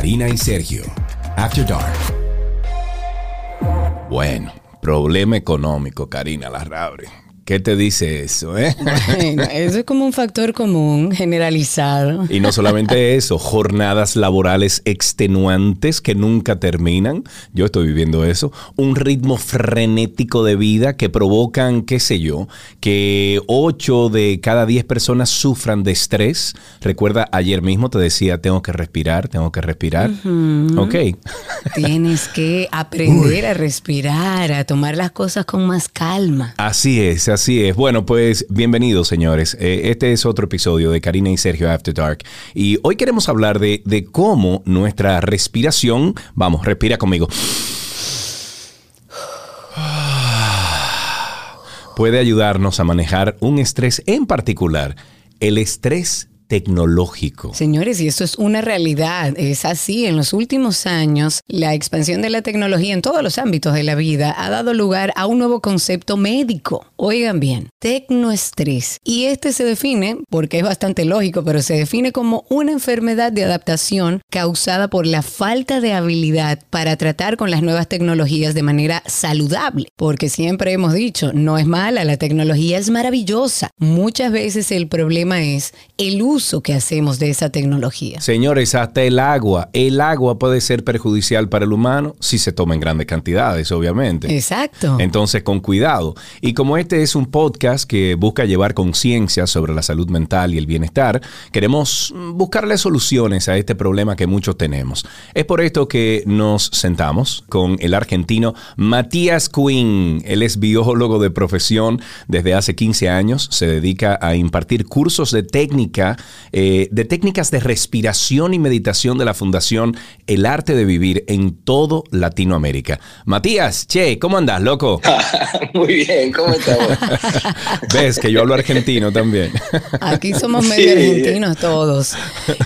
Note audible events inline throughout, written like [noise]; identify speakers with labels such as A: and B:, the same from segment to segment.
A: Karina y Sergio. After Dark. Bueno, problema económico, Karina Larrabre. ¿Qué te dice eso? Eh?
B: Bueno, eso es como un factor común, generalizado.
A: Y no solamente [laughs] eso, jornadas laborales extenuantes que nunca terminan. Yo estoy viviendo eso. Un ritmo frenético de vida que provocan, qué sé yo, que 8 de cada 10 personas sufran de estrés. Recuerda, ayer mismo te decía, tengo que respirar, tengo que respirar. Ok.
B: Tienes que aprender a respirar, a tomar las cosas con más calma.
A: Así es, así es. Bueno, pues bienvenidos, señores. Eh, este es otro episodio de Karina y Sergio After Dark. Y hoy queremos hablar de, de cómo nuestra respiración, vamos, respira conmigo, [sighs] puede ayudarnos a manejar un estrés en particular, el estrés tecnológico.
B: Señores, y esto es una realidad, es así. En los últimos años, la expansión de la tecnología en todos los ámbitos de la vida ha dado lugar a un nuevo concepto médico. Oigan bien, tecnoestrés. Y este se define, porque es bastante lógico, pero se define como una enfermedad de adaptación causada por la falta de habilidad para tratar con las nuevas tecnologías de manera saludable. Porque siempre hemos dicho, no es mala, la tecnología es maravillosa. Muchas veces el problema es el uso que hacemos de esa tecnología.
A: Señores, hasta el agua. El agua puede ser perjudicial para el humano si se toma en grandes cantidades, obviamente.
B: Exacto.
A: Entonces, con cuidado. Y como este es un podcast que busca llevar conciencia sobre la salud mental y el bienestar, queremos buscarle soluciones a este problema que muchos tenemos. Es por esto que nos sentamos con el argentino Matías Quinn. Él es biólogo de profesión desde hace 15 años. Se dedica a impartir cursos de técnica eh, de técnicas de respiración y meditación de la Fundación El Arte de Vivir en todo Latinoamérica. Matías, che, ¿cómo andas, loco? [laughs]
C: Muy bien, ¿cómo estás? [laughs]
A: Ves que yo hablo argentino también. [laughs]
B: Aquí somos medio argentinos todos.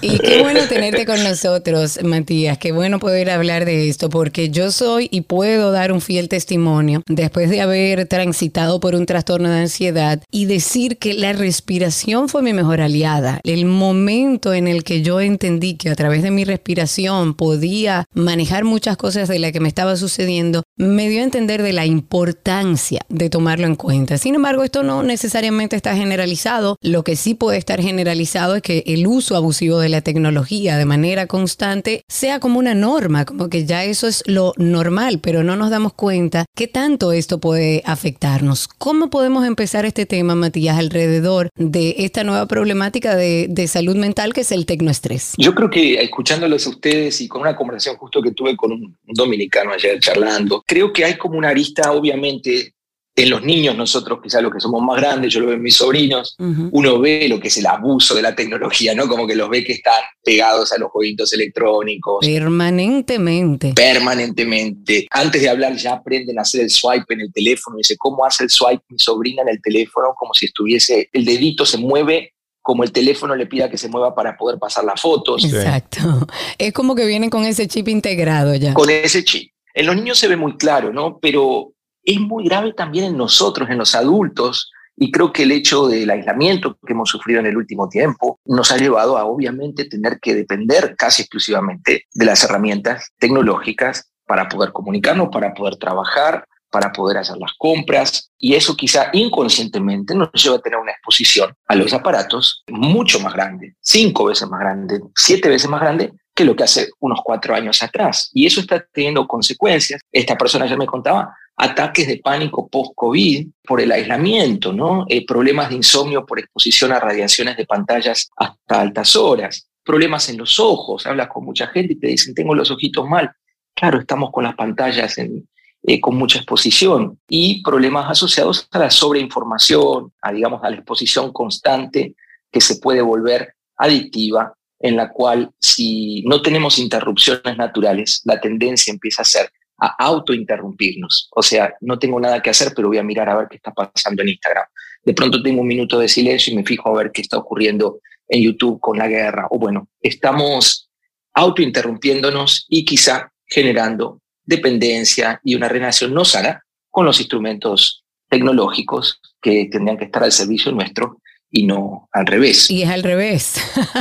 B: Y qué bueno tenerte con nosotros, Matías. Qué bueno poder hablar de esto, porque yo soy y puedo dar un fiel testimonio después de haber transitado por un trastorno de ansiedad y decir que la respiración fue mi mejor aliada el momento en el que yo entendí que a través de mi respiración podía manejar muchas cosas de las que me estaba sucediendo, me dio a entender de la importancia de tomarlo en cuenta. Sin embargo, esto no necesariamente está generalizado. Lo que sí puede estar generalizado es que el uso abusivo de la tecnología de manera constante sea como una norma, como que ya eso es lo normal, pero no nos damos cuenta qué tanto esto puede afectarnos. ¿Cómo podemos empezar este tema, Matías, alrededor de esta nueva problemática de de, salud mental que es el tecnoestrés.
C: Yo creo que escuchándolos a ustedes y con una conversación justo que tuve con un dominicano ayer charlando, creo que hay como una arista obviamente en los niños nosotros, quizás los que somos más grandes, yo lo veo en mis sobrinos, uno ve lo que es el abuso de la tecnología, ¿no? Como que los ve que están pegados a los jueguitos electrónicos.
B: Permanentemente.
C: Permanentemente. Antes de hablar ya aprenden a hacer el swipe en el teléfono. Dice, ¿cómo hace el swipe mi sobrina en el teléfono? Como si estuviese, el dedito se mueve como el teléfono le pida que se mueva para poder pasar las fotos.
B: Exacto. Es como que vienen con ese chip integrado ya.
C: Con ese chip. En los niños se ve muy claro, ¿no? Pero es muy grave también en nosotros, en los adultos, y creo que el hecho del aislamiento que hemos sufrido en el último tiempo nos ha llevado a obviamente tener que depender casi exclusivamente de las herramientas tecnológicas para poder comunicarnos, para poder trabajar, para poder hacer las compras y eso quizá inconscientemente nos lleva a tener una exposición a los aparatos mucho más grande, cinco veces más grande, siete veces más grande que lo que hace unos cuatro años atrás. Y eso está teniendo consecuencias. Esta persona ya me contaba ataques de pánico post-COVID por el aislamiento, ¿no? Eh, problemas de insomnio por exposición a radiaciones de pantallas hasta altas horas, problemas en los ojos, hablas con mucha gente y te dicen, tengo los ojitos mal. Claro, estamos con las pantallas en, eh, con mucha exposición y problemas asociados a la sobreinformación, a, digamos, a la exposición constante que se puede volver adictiva, en la cual si no tenemos interrupciones naturales, la tendencia empieza a ser a autointerrumpirnos. O sea, no tengo nada que hacer, pero voy a mirar a ver qué está pasando en Instagram. De pronto tengo un minuto de silencio y me fijo a ver qué está ocurriendo en YouTube con la guerra. O bueno, estamos autointerrumpiéndonos y quizá generando dependencia y una relación no sana con los instrumentos tecnológicos que tendrían que estar al servicio nuestro y no al revés.
B: Y es al revés.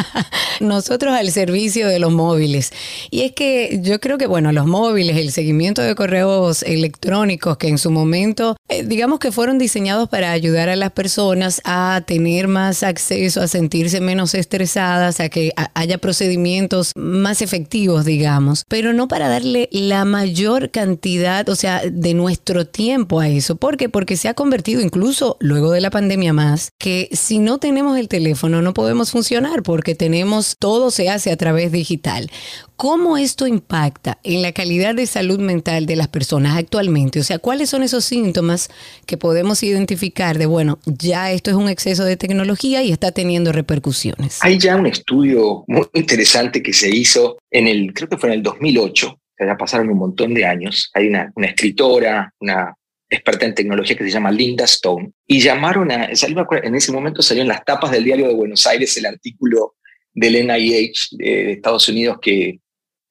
B: [laughs] Nosotros al servicio de los móviles. Y es que yo creo que, bueno, los móviles, el seguimiento de correos electrónicos que en su momento, eh, digamos que fueron diseñados para ayudar a las personas a tener más acceso, a sentirse menos estresadas, a que haya procedimientos más efectivos, digamos, pero no para darle la mayor cantidad, o sea, de nuestro tiempo a eso. ¿Por qué? Porque se ha convertido incluso luego de la pandemia más, que sin no tenemos el teléfono no podemos funcionar porque tenemos todo se hace a través digital. ¿Cómo esto impacta en la calidad de salud mental de las personas actualmente? O sea, ¿cuáles son esos síntomas que podemos identificar de, bueno, ya esto es un exceso de tecnología y está teniendo repercusiones?
C: Hay ya un estudio muy interesante que se hizo en el, creo que fue en el 2008, ya pasaron un montón de años. Hay una, una escritora, una experta en tecnología que se llama Linda Stone, y llamaron a, en ese momento salió en las tapas del diario de Buenos Aires el artículo del NIH de Estados Unidos que,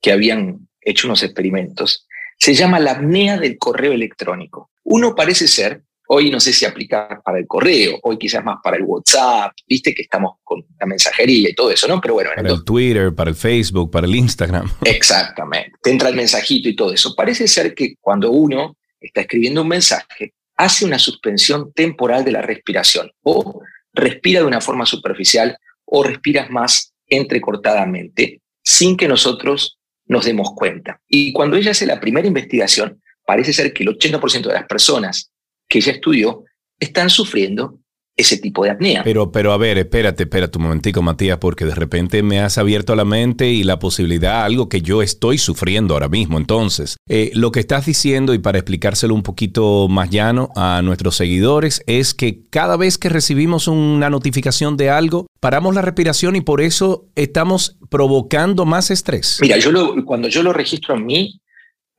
C: que habían hecho unos experimentos. Se llama la apnea del correo electrónico. Uno parece ser, hoy no sé si aplica para el correo, hoy quizás más para el WhatsApp, viste que estamos con la mensajería y todo eso, ¿no?
A: Pero bueno. Para el Twitter, para el Facebook, para el Instagram.
C: Exactamente. Te entra el mensajito y todo eso. Parece ser que cuando uno está escribiendo un mensaje, hace una suspensión temporal de la respiración o respira de una forma superficial o respiras más entrecortadamente sin que nosotros nos demos cuenta. Y cuando ella hace la primera investigación, parece ser que el 80% de las personas que ella estudió están sufriendo ese tipo de apnea.
A: Pero, pero a ver, espérate, espérate un momentico, Matías, porque de repente me has abierto la mente y la posibilidad, algo que yo estoy sufriendo ahora mismo. Entonces, eh, lo que estás diciendo, y para explicárselo un poquito más llano a nuestros seguidores, es que cada vez que recibimos una notificación de algo, paramos la respiración y por eso estamos provocando más estrés.
C: Mira, yo cuando yo lo registro en mí,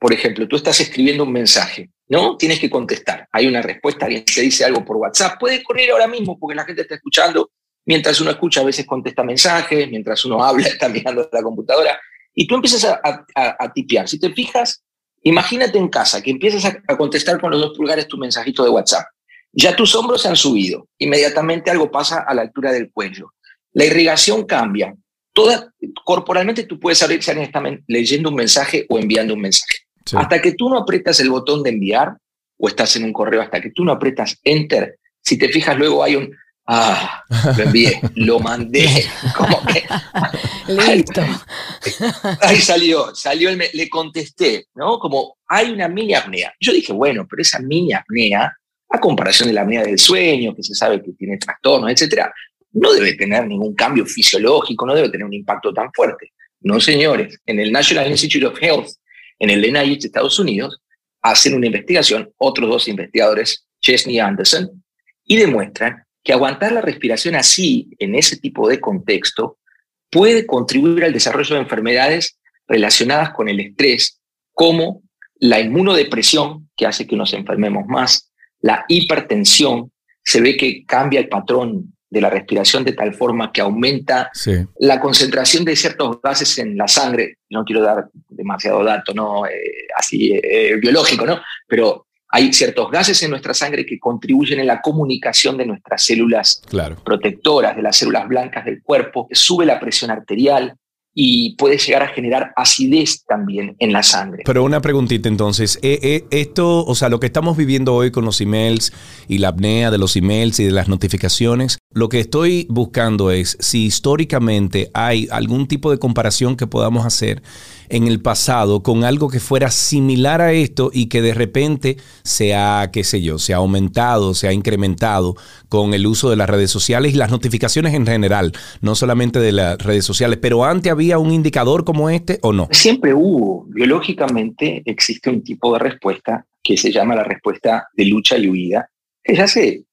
C: por ejemplo, tú estás escribiendo un mensaje ¿no? Tienes que contestar. Hay una respuesta, alguien te dice algo por WhatsApp, puede correr ahora mismo porque la gente está escuchando. Mientras uno escucha, a veces contesta mensajes, mientras uno [laughs] habla, está mirando la computadora, y tú empiezas a, a, tipear. Si te fijas, imagínate en casa que empiezas a, contestar con los dos pulgares tu mensajito de WhatsApp. Ya tus hombros se han subido, inmediatamente algo pasa a la altura del cuello. La irrigación cambia. Toda, corporalmente tú puedes saber si alguien está leyendo un mensaje o enviando un mensaje. Hasta que tú no apretas el botón de enviar o estás en un correo, hasta que tú no apretas enter, si te fijas luego hay un, ah, lo envié, lo mandé, [laughs] [laughs] como que...
B: Listo. [laughs]
C: Ahí, salió, salió, el, le contesté, ¿no? Como hay una mini apnea. Yo dije, bueno, pero esa mini apnea, a comparación de la apnea del sueño, que se sabe que tiene trastornos, etcétera, no debe tener ningún cambio fisiológico, no debe tener un impacto tan fuerte. No, señores, en el National Institute of Health en el NIH de Estados Unidos, hacen una investigación, otros dos investigadores, Chesney Anderson, y demuestran que aguantar la respiración así, en ese tipo de contexto, puede contribuir al desarrollo de enfermedades relacionadas con el estrés, como la inmunodepresión, que hace que nos enfermemos más, la hipertensión, se ve que cambia el patrón de la respiración de tal forma que aumenta la concentración de ciertos gases en la sangre. No quiero dar demasiado dato, ¿no? Eh, así eh, biológico, ¿no? Pero hay ciertos gases en nuestra sangre que contribuyen en la comunicación de nuestras células protectoras, de las células blancas del cuerpo, sube la presión arterial, y puede llegar a generar acidez también en la sangre.
A: Pero una preguntita entonces, eh, eh, esto, o sea, lo que estamos viviendo hoy con los emails y la apnea de los emails y de las notificaciones, lo que estoy buscando es si históricamente hay algún tipo de comparación que podamos hacer en el pasado con algo que fuera similar a esto y que de repente se ha, qué sé yo, se ha aumentado, se ha incrementado con el uso de las redes sociales y las notificaciones en general, no solamente de las redes sociales, pero antes había un indicador como este o no?
C: Siempre hubo, biológicamente existe un tipo de respuesta que se llama la respuesta de lucha y huida, ya hace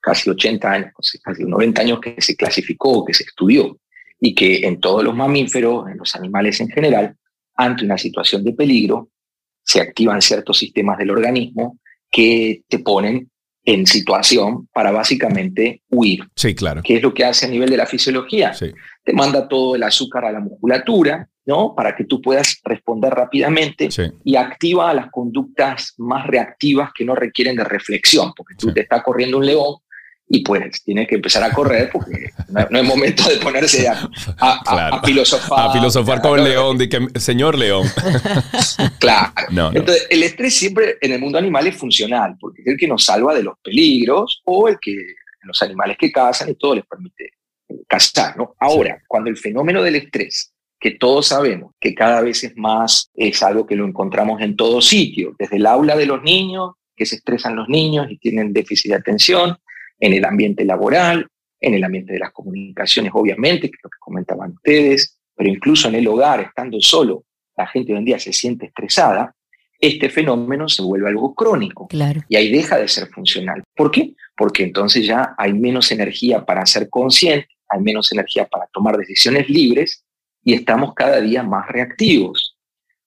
C: casi 80 años, casi 90 años que se clasificó, que se estudió, y que en todos los mamíferos, en los animales en general, ante una situación de peligro, se activan ciertos sistemas del organismo que te ponen en situación para básicamente huir.
A: Sí, claro.
C: ¿Qué es lo que hace a nivel de la fisiología? Te manda todo el azúcar a la musculatura, ¿no? Para que tú puedas responder rápidamente y activa las conductas más reactivas que no requieren de reflexión, porque tú te está corriendo un león y pues tiene que empezar a correr porque no, es momento de ponerse a, a, filosofar.
A: A filosofar con el león, de que, señor león. [laughs]
C: claro. Entonces, el estrés siempre en el mundo animal es funcional, porque es el que nos salva de los peligros o el que los animales que cazan y todo les permite cazar. ¿no? Ahora, cuando el fenómeno del estrés que todos sabemos que cada vez es más, es algo que lo encontramos en todo sitio, desde el aula de los niños, que se estresan los niños y tienen déficit de atención, en el ambiente laboral, en el ambiente de las comunicaciones, obviamente, que es lo que comentaban ustedes, pero incluso en el hogar, estando solo, la gente hoy en día se siente estresada, este fenómeno se vuelve algo crónico
B: claro.
C: y ahí deja de ser funcional. ¿Por qué? Porque entonces ya hay menos energía para ser consciente, hay menos energía para tomar decisiones libres y estamos cada día más reactivos,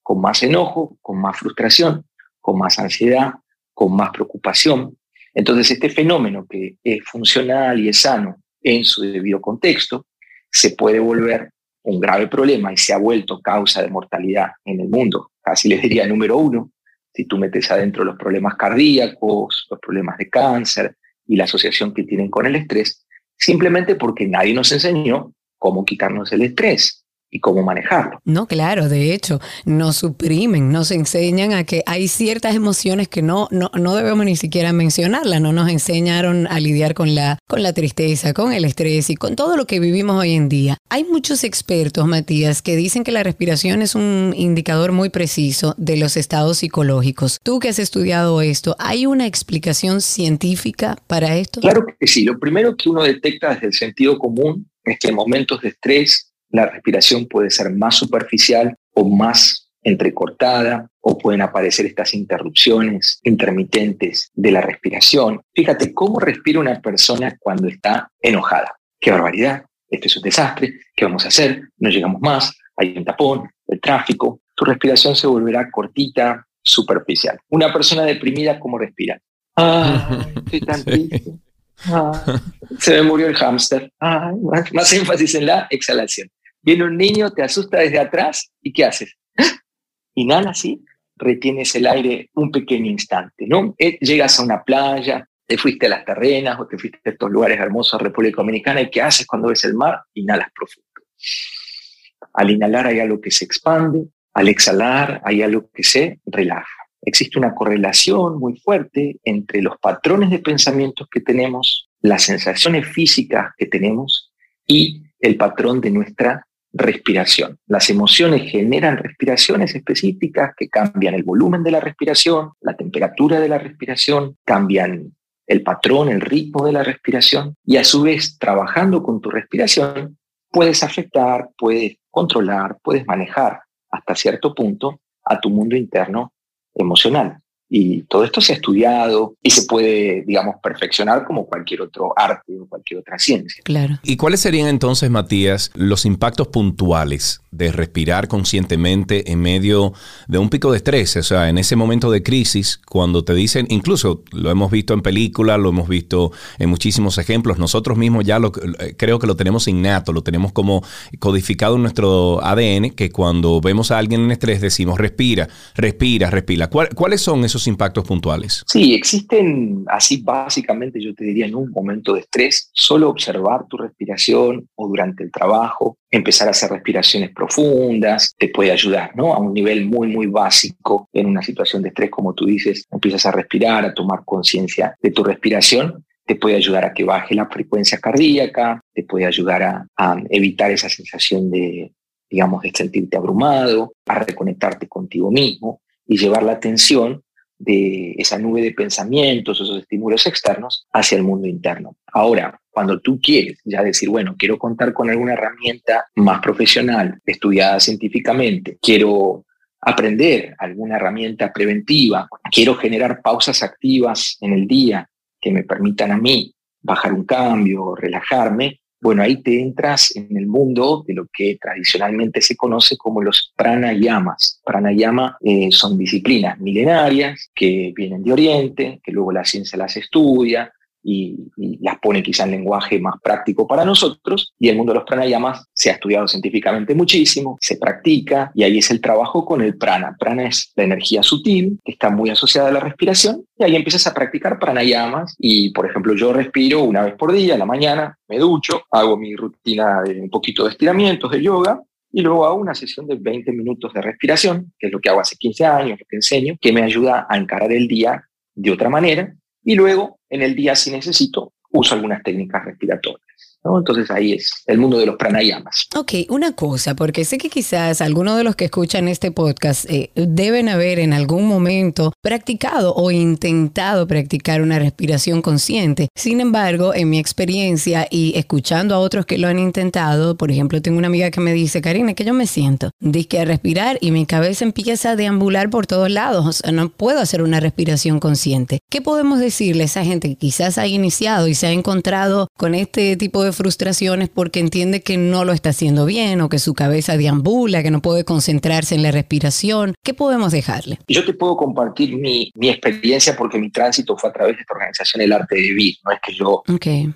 C: con más enojo, con más frustración, con más ansiedad, con más preocupación. Entonces, este fenómeno que es funcional y es sano en su debido contexto, se puede volver un grave problema y se ha vuelto causa de mortalidad en el mundo. Casi les diría número uno, si tú metes adentro los problemas cardíacos, los problemas de cáncer y la asociación que tienen con el estrés, simplemente porque nadie nos enseñó cómo quitarnos el estrés y cómo manejarlo.
B: No, claro, de hecho, nos suprimen, nos enseñan a que hay ciertas emociones que no, no, no debemos ni siquiera mencionarlas, no nos enseñaron a lidiar con la, con la tristeza, con el estrés y con todo lo que vivimos hoy en día. Hay muchos expertos, Matías, que dicen que la respiración es un indicador muy preciso de los estados psicológicos. Tú que has estudiado esto, ¿hay una explicación científica para esto?
C: Claro que sí. Lo primero que uno detecta desde el sentido común es que en momentos de estrés la respiración puede ser más superficial o más entrecortada o pueden aparecer estas interrupciones intermitentes de la respiración. Fíjate cómo respira una persona cuando está enojada. Qué barbaridad, esto es un desastre, ¿qué vamos a hacer? No llegamos más, hay un tapón, el tráfico. Tu respiración se volverá cortita, superficial. Una persona deprimida, ¿cómo respira? Ah, estoy tan [laughs] triste. Ah, se me murió el hámster. Ah, más énfasis en la exhalación. Viene un niño, te asusta desde atrás y ¿qué haces? [gasps] Inhala así, retienes el aire un pequeño instante, ¿no? Eh, llegas a una playa, te fuiste a las terrenas o te fuiste a estos lugares hermosos de República Dominicana y ¿qué haces cuando ves el mar? Inhalas profundo. Al inhalar hay algo que se expande, al exhalar hay algo que se relaja. Existe una correlación muy fuerte entre los patrones de pensamientos que tenemos, las sensaciones físicas que tenemos y el patrón de nuestra respiración. Las emociones generan respiraciones específicas que cambian el volumen de la respiración, la temperatura de la respiración, cambian el patrón, el ritmo de la respiración y a su vez trabajando con tu respiración puedes afectar, puedes controlar, puedes manejar hasta cierto punto a tu mundo interno emocional. Y todo esto se ha estudiado y se puede, digamos, perfeccionar como cualquier otro arte o cualquier otra ciencia.
B: Claro.
A: ¿Y cuáles serían entonces, Matías, los impactos puntuales de respirar conscientemente en medio de un pico de estrés? O sea, en ese momento de crisis, cuando te dicen, incluso lo hemos visto en películas, lo hemos visto en muchísimos ejemplos, nosotros mismos ya lo, creo que lo tenemos innato, lo tenemos como codificado en nuestro ADN, que cuando vemos a alguien en estrés decimos, respira, respira, respira. ¿Cuáles son esos impactos puntuales?
C: Sí, existen así básicamente, yo te diría, en un momento de estrés, solo observar tu respiración o durante el trabajo, empezar a hacer respiraciones profundas, te puede ayudar, ¿no? A un nivel muy, muy básico en una situación de estrés, como tú dices, empiezas a respirar, a tomar conciencia de tu respiración, te puede ayudar a que baje la frecuencia cardíaca, te puede ayudar a, a evitar esa sensación de, digamos, de sentirte abrumado, a reconectarte contigo mismo y llevar la atención de esa nube de pensamientos, esos estímulos externos, hacia el mundo interno. Ahora, cuando tú quieres ya decir, bueno, quiero contar con alguna herramienta más profesional, estudiada científicamente, quiero aprender alguna herramienta preventiva, quiero generar pausas activas en el día que me permitan a mí bajar un cambio, relajarme, bueno, ahí te entras en el mundo de lo que tradicionalmente se conoce como los pranayamas. Pranayama eh, son disciplinas milenarias que vienen de Oriente, que luego la ciencia las estudia, y, las pone quizá en lenguaje más práctico para nosotros. Y el mundo de los pranayamas se ha estudiado científicamente muchísimo, se practica y ahí es el trabajo con el prana. Prana es la energía sutil que está muy asociada a la respiración y ahí empiezas a practicar pranayamas y, por ejemplo, yo respiro una vez por día, a la mañana, me ducho, hago mi rutina de un poquito de estiramientos, de yoga y luego hago una sesión de 20 minutos de respiración, que es lo que hago hace 15 años, lo que enseño, que me ayuda a encarar el día de otra manera y luego en el día si necesito uso algunas técnicas respiratorias. Entonces ahí es el mundo de los pranayamas.
B: Ok, una cosa, porque sé que quizás algunos de los que escuchan este podcast eh, deben haber en algún momento practicado o intentado practicar una respiración consciente. Sin embargo, en mi experiencia y escuchando a otros que lo han intentado, por ejemplo, tengo una amiga que me dice, Karina, que yo me siento, dice a respirar y mi cabeza empieza a deambular por todos lados, o sea, no puedo hacer una respiración consciente. ¿Qué podemos decirle a esa gente que quizás ha iniciado y se ha encontrado con este tipo de frustraciones porque entiende que no lo está haciendo bien o que su cabeza deambula, que no puede concentrarse en la respiración. ¿Qué podemos dejarle?
C: Yo te puedo compartir mi, mi experiencia porque mi tránsito fue a través de esta organización El Arte de Vivir. No es que yo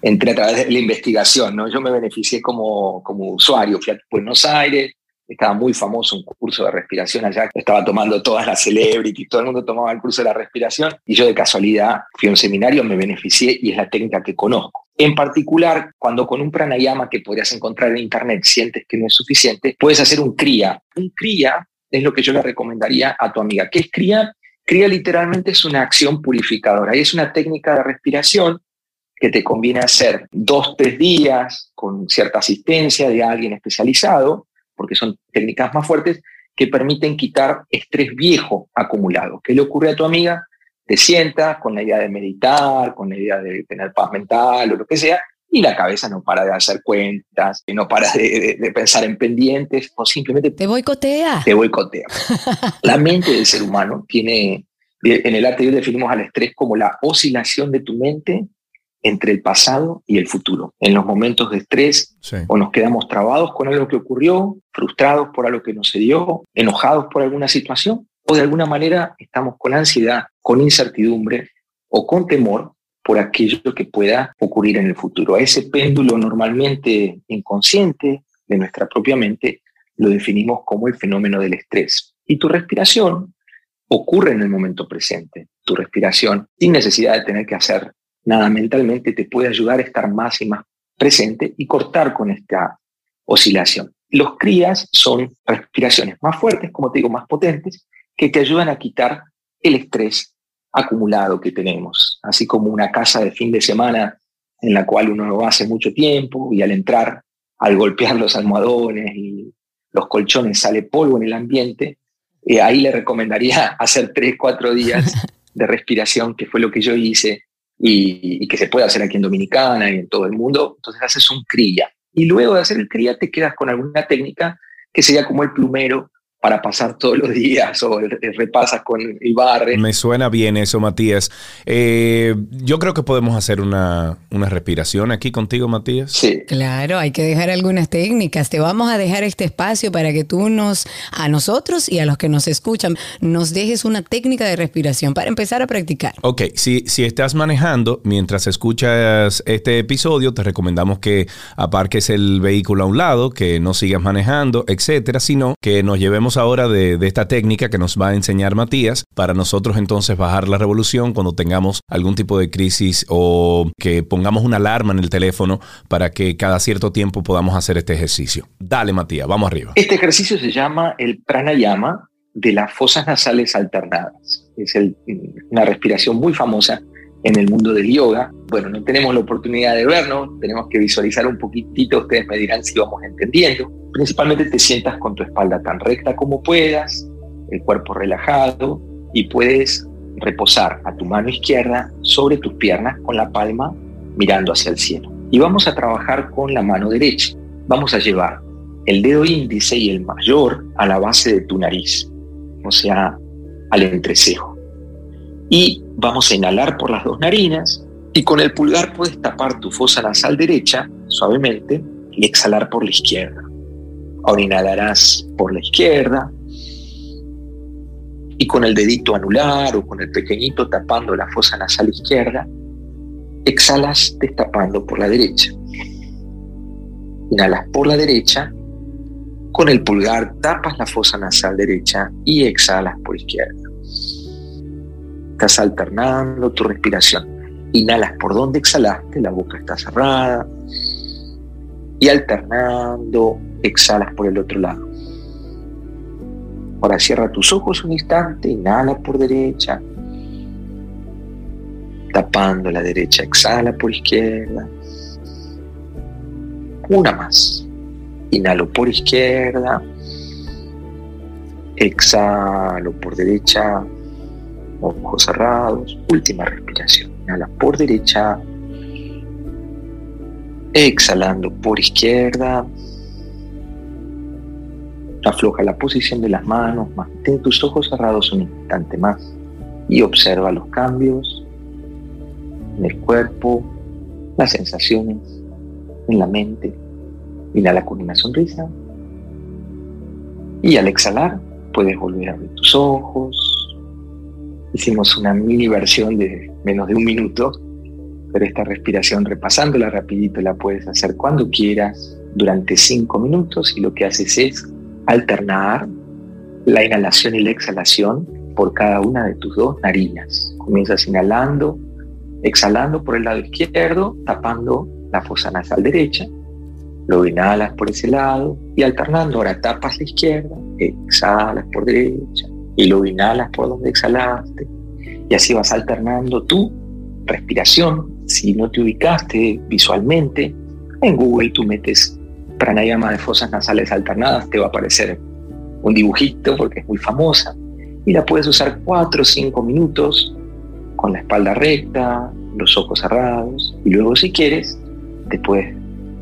C: entré a través de la investigación, ¿no? Yo me beneficié como, como usuario. Fui a Buenos Aires, estaba muy famoso un curso de respiración allá, estaba tomando todas las celebrities, todo el mundo tomaba el curso de la respiración y yo de casualidad fui a un seminario, me beneficié y es la técnica que conozco. En particular, cuando con un pranayama que podrías encontrar en internet sientes que no es suficiente, puedes hacer un kriya. Un kriya es lo que yo le recomendaría a tu amiga. ¿Qué es kriya? Kriya literalmente es una acción purificadora y es una técnica de respiración que te conviene hacer dos, tres días con cierta asistencia de alguien especializado porque son técnicas más fuertes que permiten quitar estrés viejo acumulado. ¿Qué le ocurre a tu amiga? Te sientas con la idea de meditar, con la idea de tener paz mental o lo que sea, y la cabeza no para de hacer cuentas, no para de, pensar en pendientes, o simplemente...
B: Te boicotea.
C: Te boicotea. [laughs] la mente del ser humano tiene, en el arte definimos al estrés como la oscilación de tu mente entre el pasado y el futuro. En los momentos de estrés o nos quedamos trabados con algo que ocurrió, frustrados por algo que no se dio, enojados por alguna situación, o de alguna manera estamos con ansiedad, con incertidumbre o con temor por aquello que pueda ocurrir en el futuro. A ese péndulo normalmente inconsciente de nuestra propia mente lo definimos como el fenómeno del estrés. Y tu respiración ocurre en el momento presente. Tu respiración sin necesidad de tener que hacer nada mentalmente te puede ayudar a estar más y más presente y cortar con esta oscilación. Los crías son respiraciones más fuertes, como te digo, más potentes, que te ayudan a quitar el estrés acumulado que tenemos, así como una casa de fin de semana en la cual uno lo hace mucho tiempo y al entrar, al golpear los almohadones y los colchones sale polvo en el ambiente, eh, ahí le recomendaría [laughs] hacer tres, cuatro días [laughs] de respiración, que fue lo que yo hice y, que se puede hacer aquí en Dominicana y en todo el mundo. Entonces haces un cría. Y luego de hacer el cría te quedas con alguna técnica que sería como el plumero para pasar todos los días o repasas con el barre.
A: Me suena bien eso, Matías. Eh, yo creo que podemos hacer una, una, respiración aquí contigo, Matías.
B: Sí. Claro, hay que dejar algunas técnicas. Te vamos a dejar este espacio para que tú nos, a nosotros y a los que nos escuchan, nos dejes una técnica de respiración para empezar a practicar.
A: Ok, si, si estás manejando mientras escuchas este episodio, te recomendamos que aparques el vehículo a un lado, que no sigas manejando, etcétera, sino que nos llevemos ahora de, esta técnica que nos va a enseñar Matías para nosotros entonces bajar la revolución cuando tengamos algún tipo de crisis o que pongamos una alarma en el teléfono para que cada cierto tiempo podamos hacer este ejercicio. Dale Matías, vamos arriba.
C: Este ejercicio se llama el pranayama de las fosas nasales alternadas. Es una respiración muy famosa en el mundo del yoga. Bueno, no tenemos la oportunidad de vernos, tenemos que visualizar un poquitito, ustedes me dirán si vamos entendiendo. Principalmente te sientas con tu espalda tan recta como puedas, el cuerpo relajado y puedes reposar a tu mano izquierda sobre tus piernas con la palma mirando hacia el cielo. Y vamos a trabajar con la mano derecha. Vamos a llevar el dedo índice y el mayor a la base de tu nariz, o sea, al entrecejo y vamos a inhalar por las dos narinas y con el pulgar puedes tapar tu fosa nasal derecha suavemente y exhalar por la izquierda. Ahora inhalarás por la izquierda y con el dedito anular o con el pequeñito tapando la fosa nasal izquierda, exhalas destapando por la derecha. Inhalas por la derecha, con el pulgar tapas la fosa nasal derecha y exhalas por izquierda. Estás alternando tu respiración. Inhalas por donde exhalaste, la boca está cerrada. Y alternando, exhalas por el otro lado. Ahora cierra tus ojos un instante, inhala por derecha, tapando la derecha, exhala por izquierda. Una más. Inhalo por izquierda, exhalo por derecha, ojos cerrados, última respiración. Inhala por derecha, exhalando por izquierda. Afloja la posición de las manos, mantén tus ojos cerrados un instante más y observa los cambios en el cuerpo, las sensaciones, en la mente. Inhala con una sonrisa. Y al exhalar, puedes volver a abrir tus ojos. Hicimos una mini versión de menos de un minuto, pero esta respiración repasándola rapidito la puedes hacer cuando quieras durante cinco minutos y lo que haces es alternar la inhalación y la exhalación por cada una de tus dos narinas. Comienzas inhalando exhalando por el lado izquierdo, tapando la fosa nasal derecha. Luego inhalas por ese lado y alternando. Ahora tapas la izquierda, exhalas por derecha y luego inhalas por donde exhalaste. Y así vas alternando tu respiración. Si no te ubicaste visualmente, en Google tú metes pranayama de fosas nasales alternadas, te va a aparecer un dibujito porque es muy famosa. Y la puedes usar 4 o 5 minutos con la espalda recta, los ojos cerrados y luego si quieres te puedes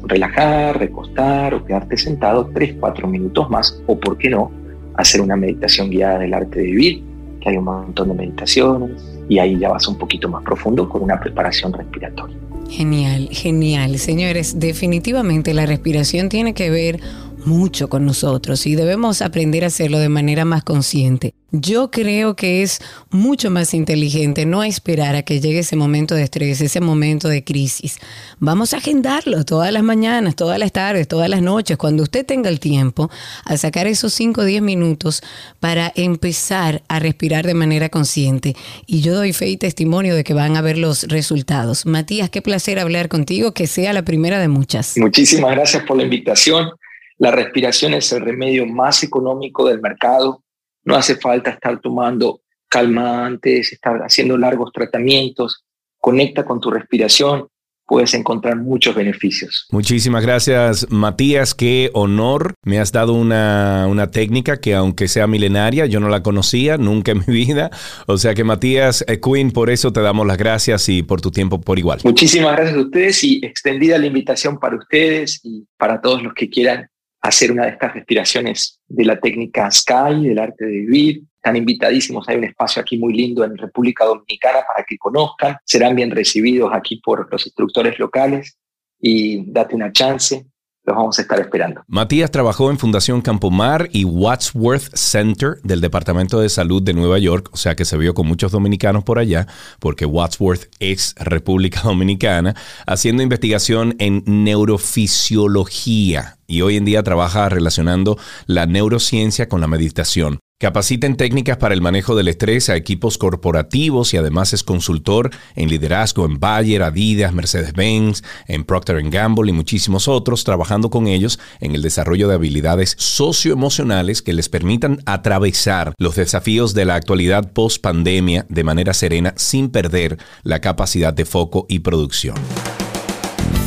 C: relajar, recostar o quedarte sentado 3, 4 minutos más o por qué no hacer una meditación guiada del arte de vivir, que hay un montón de meditaciones y ahí ya vas un poquito más profundo con una preparación respiratoria.
B: Genial, genial. Señores, definitivamente la respiración tiene que ver mucho con nosotros y debemos aprender a hacerlo de manera más consciente. Yo creo que es mucho más inteligente no esperar a que llegue ese momento de estrés, ese momento de crisis. Vamos a agendarlo todas las mañanas, todas las tardes, todas las noches, cuando usted tenga el tiempo, a sacar esos 5 o 10 minutos para empezar a respirar de manera consciente. Y yo doy fe y testimonio de que van a ver los resultados. Matías, qué placer hablar contigo, que sea la primera de muchas.
C: Muchísimas gracias por la invitación. La respiración es el remedio más económico del mercado no hace falta estar tomando calmantes, estar haciendo largos tratamientos. Conecta con tu respiración, puedes encontrar muchos beneficios.
A: Muchísimas gracias, Matías. Qué honor. Me has dado una, una, técnica que aunque sea milenaria, yo no la conocía nunca en mi vida. O sea que, Matías, eh, Queen, por eso te damos las gracias y por tu tiempo por igual.
C: Muchísimas gracias a ustedes y extendida la invitación para ustedes y para todos los que quieran hacer una de estas respiraciones de la técnica Sky, del arte de vivir. Están invitadísimos, hay un espacio aquí muy lindo en República Dominicana para que conozcan, serán bien recibidos aquí por los instructores locales. Y date una chance, los vamos a estar esperando.
A: Matías trabajó en Fundación Campomar y Wadsworth Center del Departamento de Salud de Nueva York, o sea que se vio con muchos dominicanos por allá, porque Wadsworth es República [laughs] Dominicana, haciendo investigación en neurofisiología y hoy en día trabaja relacionando la neurociencia con la meditación. Capacita en técnicas para el manejo del estrés a equipos corporativos y además es consultor en liderazgo en Bayer, Adidas, Mercedes-Benz, en Procter Gamble y muchísimos otros, trabajando con ellos en el desarrollo de habilidades socioemocionales que les permitan atravesar los desafíos de la actualidad post pandemia de manera serena sin perder la capacidad de foco y producción.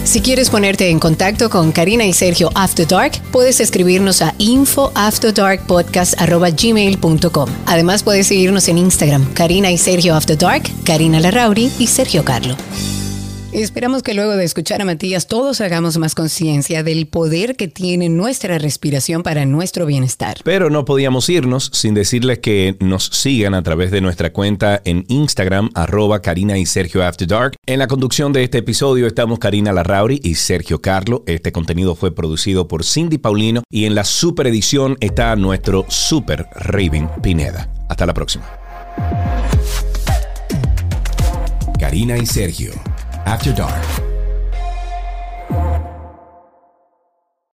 B: Si quieres ponerte en contacto con Karina y Sergio After Dark, puedes escribirnos a infoafterdarkpodcast.gmail.com. Además, puedes seguirnos en Instagram, Karina y Sergio After Dark, Karina Larrauri y Sergio Carlo. Esperamos que luego de escuchar a Matías todos hagamos más conciencia del poder que tiene nuestra respiración para nuestro bienestar.
A: Pero no podíamos irnos sin decirles que nos sigan a través de nuestra cuenta en Instagram, arroba Karina y Sergio After Dark. En la conducción de este episodio estamos Karina Larrauri y Sergio Carlo. Este contenido fue producido por Cindy Paulino y en la super edición está nuestro super Raven Pineda. Hasta la próxima. Karina y Sergio After Dark.